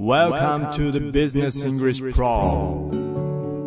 Welcome to the Business English Pro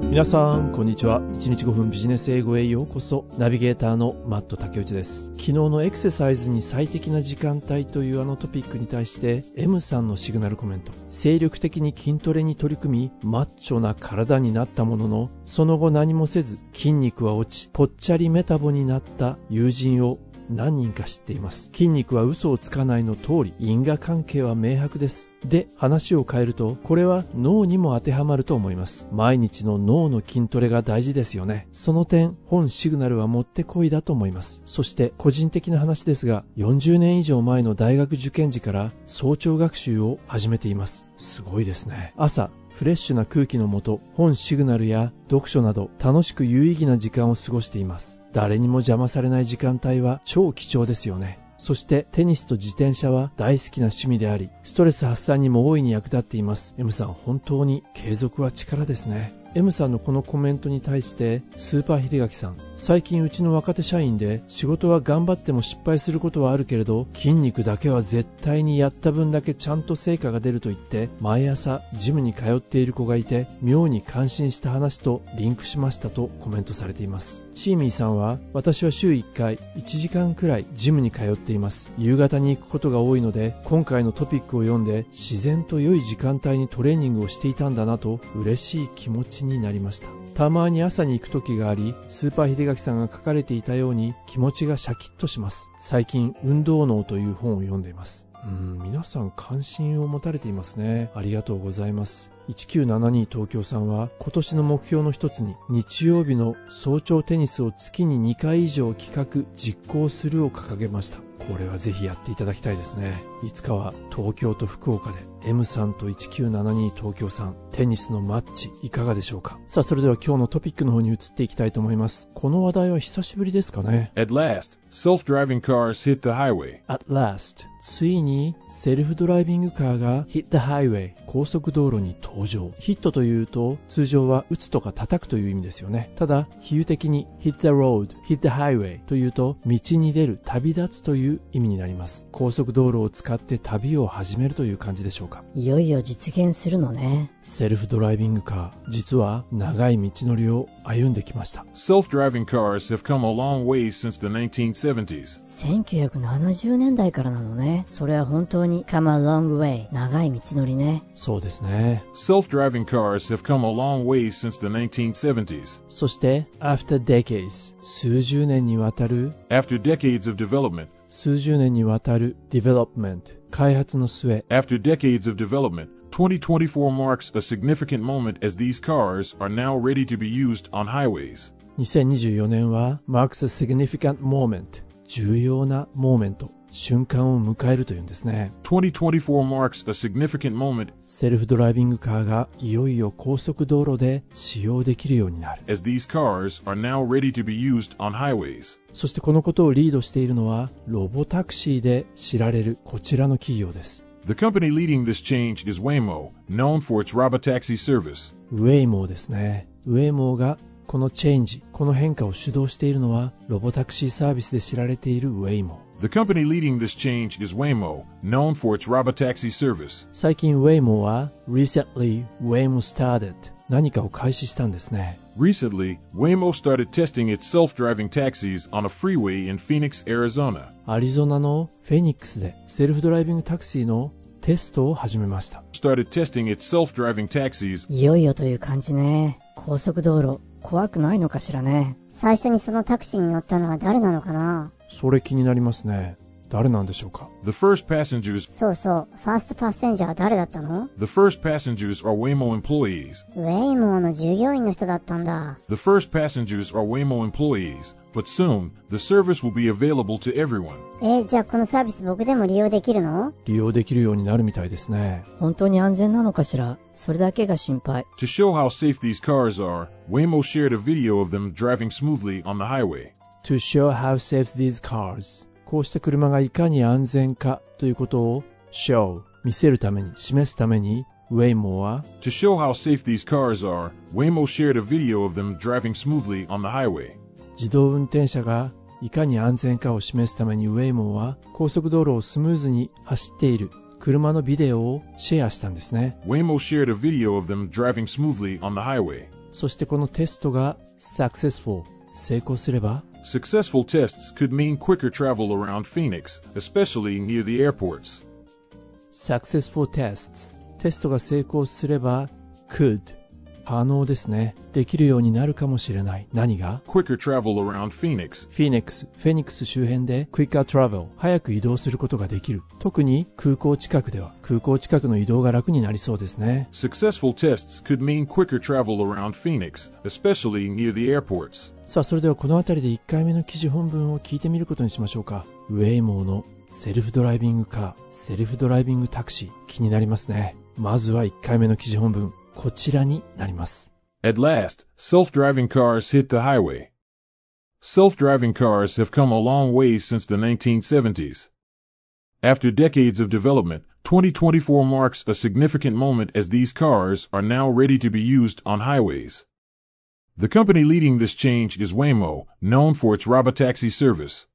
皆さん、こんにちは。1日5分ビジネス英語へようこそ。ナビゲーターのマット竹内です。昨日のエクササイズに最適な時間帯というあのトピックに対して、M さんのシグナルコメント。精力的に筋トレに取り組み、マッチョな体になったものの、その後何もせず、筋肉は落ち、ぽっちゃりメタボになった友人を何人か知っています。筋肉は嘘をつかないの通り、因果関係は明白です。で、話を変えると、これは脳にも当てはまると思います。毎日の脳の筋トレが大事ですよね。その点、本シグナルはもってこいだと思います。そして、個人的な話ですが、40年以上前の大学受験時から早朝学習を始めています。すごいですね。朝、フレッシュな空気のもと、本シグナルや読書など楽しく有意義な時間を過ごしています。誰にも邪魔されない時間帯は超貴重ですよね。そしてテニスと自転車は大好きな趣味であり、ストレス発散にも大いに役立っています。M さん本当に継続は力ですね。M さんのこのコメントに対してスーパー秀垣さん最近うちの若手社員で仕事は頑張っても失敗することはあるけれど筋肉だけは絶対にやった分だけちゃんと成果が出ると言って毎朝ジムに通っている子がいて妙に感心した話とリンクしましたとコメントされています。チーミーさんは私は週1回1時間くらいジムに通っています。夕方に行くことが多いので今回のトピックを読んで自然と良い時間帯にトレーニングをしていたんだなと嬉しい気持ち。になりました。たまに朝に行く時がありスーパー秀垣さんが書かれていたように気持ちがシャキッとします。最近運動脳という本を読んでいます。うん皆さん関心を持たれていますね。ありがとうございます。1972東京さんは今年の目標の一つに日曜日の早朝テニスを月に2回以上企画実行するを掲げました。これはぜひやっていただきたいですね。いつかは東京と福岡で M さんと1972東京さんテニスのマッチいかがでしょうか？さあそれでは今日のトピックの方に移っていきたいと思います。この話題は久しぶりですかね？At last, self-driving cars hit the highway. At last ついにセルフドライビングカーが hit the highway 高速道路に登場。ヒットというと通常は打つとか叩くという意味ですよね。ただ比喩的に hit the road hit the highway というと道に出る旅立つという意味になります高速道路を使って旅を始めるという感じでしょうかいよいよ実現するのねセルフドライビングカー実は長い道のりを歩んできました Self-driving cars have come a long way since the 1970s. 1970年代からなのねそれは本当に come a long way 長い道のりねそうですね Self-driving cars have come a long way since the 1970s. そして after decades 数十年にわたる After decades of development, 数十年にわたる development 開発の末 after decades of development, 2024 marks a significant moment as these cars are now ready to be used on highways. 2024年は marks a significant moment 重要なモーメント 瞬間を迎えるというんですね2024 marks a significant moment セルフドライビングカーがいよいよ高速道路で使用できるようになる as these cars are now ready to be used on highways. そしてこのことをリードしているのはロボタクシーで知られるこちらの企業です The company leading this change is Waymo, known for its robotaxi service. ウェイモーですねウェイモーがこのチェンジこの変化を主導しているのはロボタクシーサービスで知られているウェイモー The company leading this change is Waymo, known for its robotaxi service. 最近ウェイモーは Recently Waymo started 何かを開始したんですね Recently, Waymo started testing its self-driving taxis on a freeway in Phoenix, Arizona. アリゾナのフェニックスでセルフドライビングタクシーのテストを始めました Started testing its self-driving taxis いよいよという感じね高速道路怖くないのかしらね。最初にそのタクシーに乗ったのは誰なのかな？それ気になりますね誰なんでしょうか The first passengers そうそう、ファーストパッセンジャーは誰だったの The first passengers are Waymo employees. ウェイモーの従業員の人だったんだ。 The first passengers are Waymo employees, but soon the service will be available to everyone. えーじゃあこのサービス僕でも利用できるの利用できるようになるみたいですね本当に安全なのかしらそれだけが心配 To show how safe these cars are, Waymo shared a video of them driving smoothly on the highway. To show how safe these cars こうした車がいかに安全かということを show 見せるために示すためにウェイモーは To show how safe these cars are, Waymo shared a video of them driving smoothly on the highway. 自動運転車がいかに安全かを示すためにウェイモーは高速道路をスムーズに走っている車のビデオをシェアしたんですね。Waymo shared a video of them driving smoothly on the highway. そしてこのテストが successful 成功すれば Successful tests could mean quicker travel around Phoenix, especially near the airports. successful tests テストが成功すれば could 可能ですね。できるようになるかもしれない。何が？Quicker travel around Phoenix. フィニックス、フェニックス周辺で quicker travel 早く移動することができる。特に空港近くでは空港近くの移動が楽になりそうですね。Successful tests could mean quicker travel around Phoenix, especially near the airports. さあ、それではこの辺りで1回目の記事本文を聞いてみることにしましょうか。ウェイモーのセルフドライビングカー、セルフドライビングタクシー、気になりますね。まずは1回目の記事本文、こちらになります。 At last, self-driving cars hit the highway. Self-driving cars have come a long way since the 1970s. After decades of development, 2024 marks a significant moment as these cars are now ready to be used on highways. The company leading this change is Waymo, known for its robotaxi service.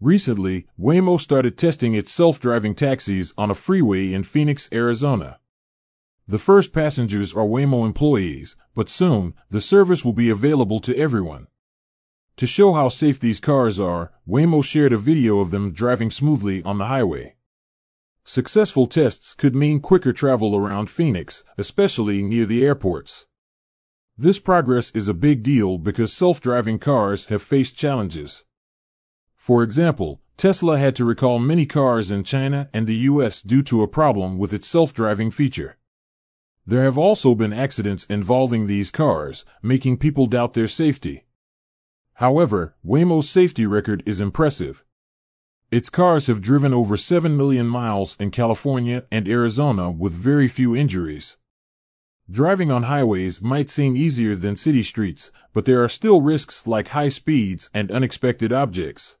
Recently, Waymo started testing its self-driving taxis on a freeway in Phoenix, Arizona. The first passengers are Waymo employees, but soon, the service will be available to everyone. To show how safe these cars are, Waymo shared a video of them driving smoothly on the highway. Successful tests could mean quicker travel around Phoenix, especially near the airports. This progress is a big deal because self-driving cars have faced challenges. For example, Tesla had to recall many cars in China and the US due to a problem with its self-driving feature. There have also been accidents involving these cars, making people doubt their safety. However, Waymo's safety record is impressive. Its cars have driven over 7 million miles in California and Arizona with very few injuries. Driving on highways might seem easier than city streets, but there are still risks like high speeds and unexpected objects.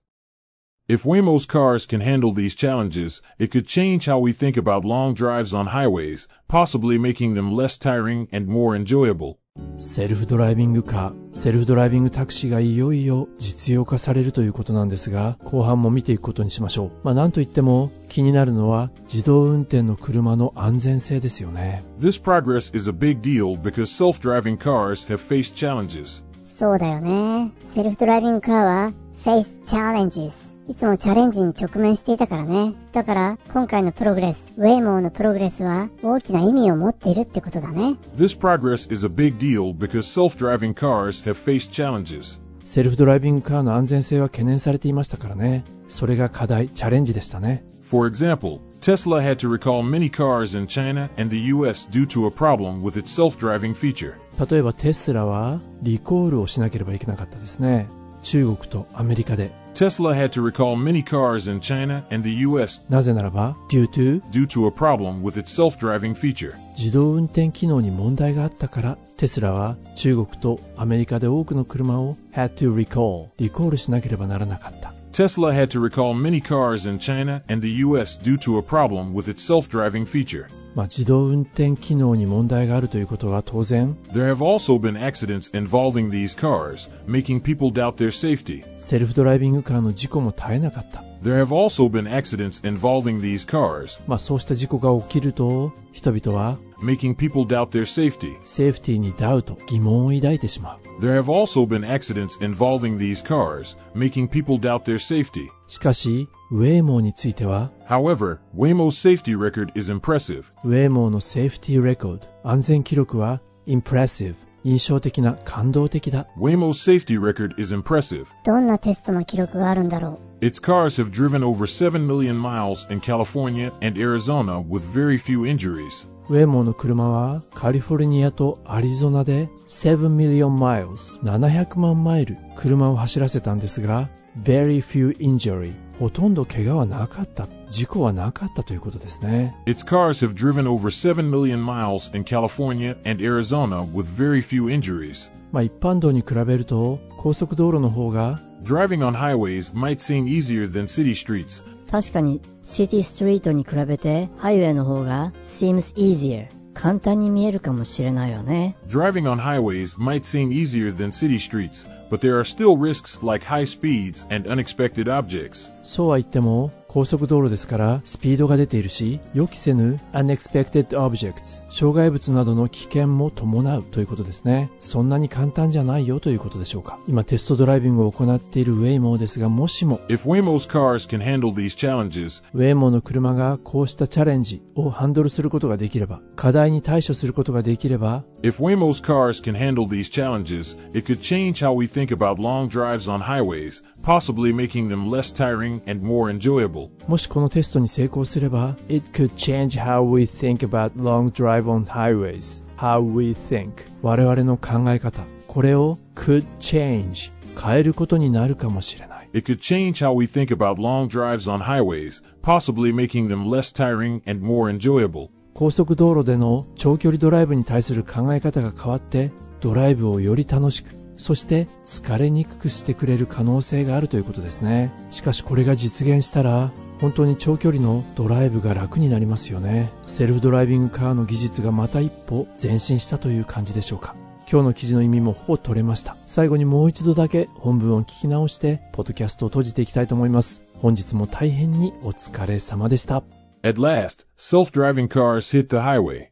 If Waymo's cars can handle these challenges, it could change how we think about long drives on highways, possibly making them less tiring and more enjoyable. セルフドライビングカー、セルフドライビングタクシーがいよいよ実用化されるということなんですが、後半も見ていくことにしましょう。まあなんといっても気になるのは自動運転の車の安全性ですよね。 This progress is a big deal because self-driving cars have faced challenges. そうだよね。セルフドライビングカーは Face Challenges。 いつもチャレンジに直面していたからね。だから、今回のプログレス、ウェイモーのプログレスは大きな意味を持っているってことだね。This progress is a big deal because self-driving cars have faced challenges. セルフドライビングカーの安全性は懸念されていましたからね。それが課題、チャレンジでしたね。For example, Tesla had to recall many cars in China and the US due to a problem with its self-driving feature. 例えばテスラはリコールをしなければいけなかったですね。中国とアメリカで。Tesla had to recall many cars in China and the US なぜならば、due to due to a problem with its self-driving feature. 自動運転機能に問題があったから、テスラは中国とアメリカで多くの車を had to recall リコールしなければならなかった。Tesla had to recall many cars in China and the US due to a problem with its self-driving feature. まあ、自動運転機能に問題があるということは当然、There have also been accidents involving these cars, making people doubt their safety. セルフドライビングカーの事故も絶えなかった。There have also been accidents involving these cars, まあ、そうした事故が起きると、人々は making people doubt their safety. セーフティーにダウト、疑問を抱いてしまう。 There have also been accidents involving these cars, making people doubt their safety. しかし、ウェイモーについては、 However, Waymo's safety record is impressive. ウェイモーのセーフティーレコード、安全記録は、impressive、印象的な、感動的だ。 Waymo's safety record is impressive. どんなテストの記録があるんだろ Its cars have driven over 7 million miles in California and Arizona with very few injuries. ウェイモーの車はカリフォルニアとアリゾナで7 million miles 700万マイル車を走らせたんですが very few injury ほとんど怪我はなかった事故はなかったということですね Its cars have driven over 7 million miles in California and Arizona with very few injuries. まあ一般道に比べると高速道路の方が Driving on highways might seem easier than city streets, 確かに、シティストリートに比べて、ハイウェイの方が seems easier 簡単に見えるかもしれないよね。Driving on highways might seem easier than city streets, but there are still risks like high speeds and unexpected objects. そうは言っても高速道路ですからスピードが出ているし予期せぬ unexpected objects 障害物などの危険も伴うということですねそんなに簡単じゃないよということでしょうか今テストドライビングを行っているウェイモーですがもしも If Waymo's cars can handle these challenges, ウェイモーの車がこうしたチャレンジをハンドルすることができれば課題に対処することができれば if Waymo's cars can handle these challenges, it could change how we think about long drives on highways, possibly making them less tiring and more enjoyable. もしこのテストに成功すれば It could change how we think about long drive on highways how we think 我々の考え方これを could change 変えることになるかもしれない It could change how we think about long drives on highways, possibly making them less tiring and more enjoyable. 高速道路での長距離ドライブに対する考え方が変わってドライブをより楽しくそして疲れにくくしてくれる可能性があるということですね。しかしこれが実現したら本当に長距離のドライブが楽になりますよね。セルフドライビングカーの技術がまた一歩前進したという感じでしょうか。今日の記事の意味もほぼ取れました。最後にもう一度だけ本文を聞き直してポッドキャストを閉じていきたいと思います。本日も大変にお疲れ様でした。At last, self-driving cars hit the highway.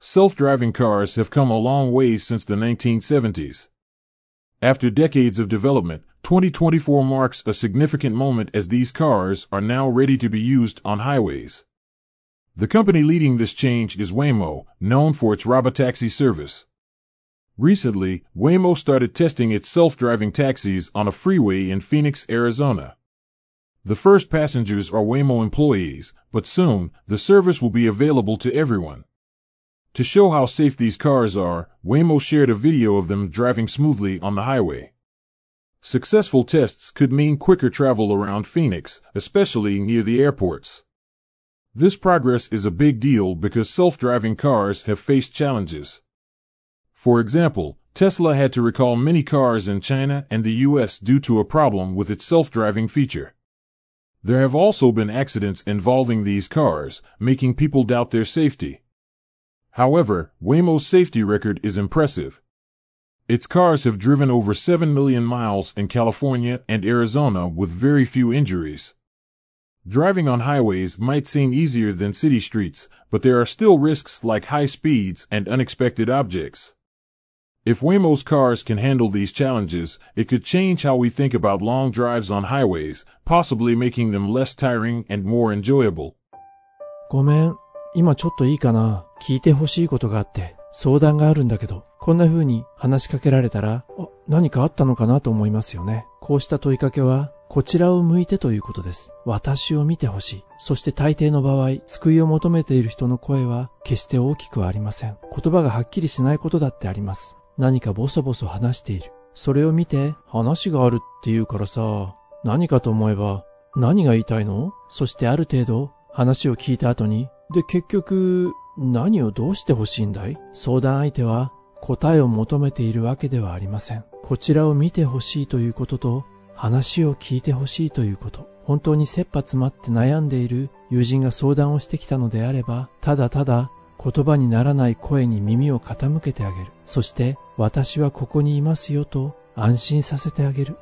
Self-driving cars have come a long way since the 1970s. After decades of development, 2024 marks a significant moment as these cars are now ready to be used on highways. The company leading this change is Waymo, known for its robotaxi service. Recently, Waymo started testing its self-driving taxis on a freeway in Phoenix, Arizona. The first passengers are Waymo employees, but soon, the service will be available to everyone. To show how safe these cars are, Waymo shared a video of them driving smoothly on the highway. Successful tests could mean quicker travel around Phoenix, especially near the airports. This progress is a big deal because self-driving cars have faced challenges. For example, Tesla had to recall many cars in China and the US due to a problem with its self-driving feature. There have also been accidents involving these cars, making people doubt their safety. However, Waymo's safety record is impressive. Its cars have driven over 7 million miles in California and Arizona with very few injuries. Driving on highways might seem easier than city streets, but there are still risks like high speeds and unexpected objects. If Waymo's cars can handle these challenges, it could change how we think about long drives on highways, possibly making them less tiring and more enjoyable. ごめん、 今ちょっといいかな？聞いてほしいことがあって、相談があるんだけど、こんな風に話しかけられたら、あ、何かあったのかなと思いますよね。こうした問いかけは、こちらを向いてということです。私を見てほしい。そして大抵の場合、救いを求めている人の声は決して大きくはありません。言葉がはっきりしないことだってあります。何かボソボソ話している。それを見て、話があるって言うからさ、何かと思えば、何が言いたいの？そしてある程度、話を聞いた後に、で、結局、何をどうしてほしいんだい？相談相手は、答えを求めているわけではありません。こちらを見てほしいということと、話を聞いてほしいということ。本当に切羽詰まって悩んでいる友人が相談をしてきたのであれば、ただただ言葉にならない声に耳を傾けてあげる。そして、私はここにいますよと安心させてあげる。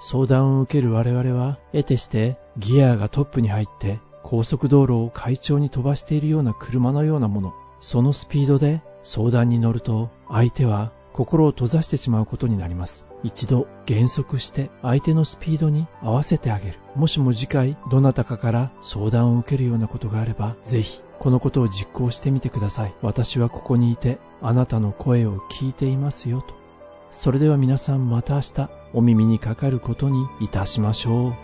相談を受ける我々は、得てしてギアがトップに入って高速道路を快調に飛ばしているような車のようなもの。そのスピードで相談に乗ると、相手は心を閉ざしてしまうことになります。一度減速して相手のスピードに合わせてあげる。もしも次回どなたかから相談を受けるようなことがあれば、ぜひこのことを実行してみてください。私はここにいてあなたの声を聞いていますよと。それでは皆さんまた明日お耳にかかることにいたしましょう。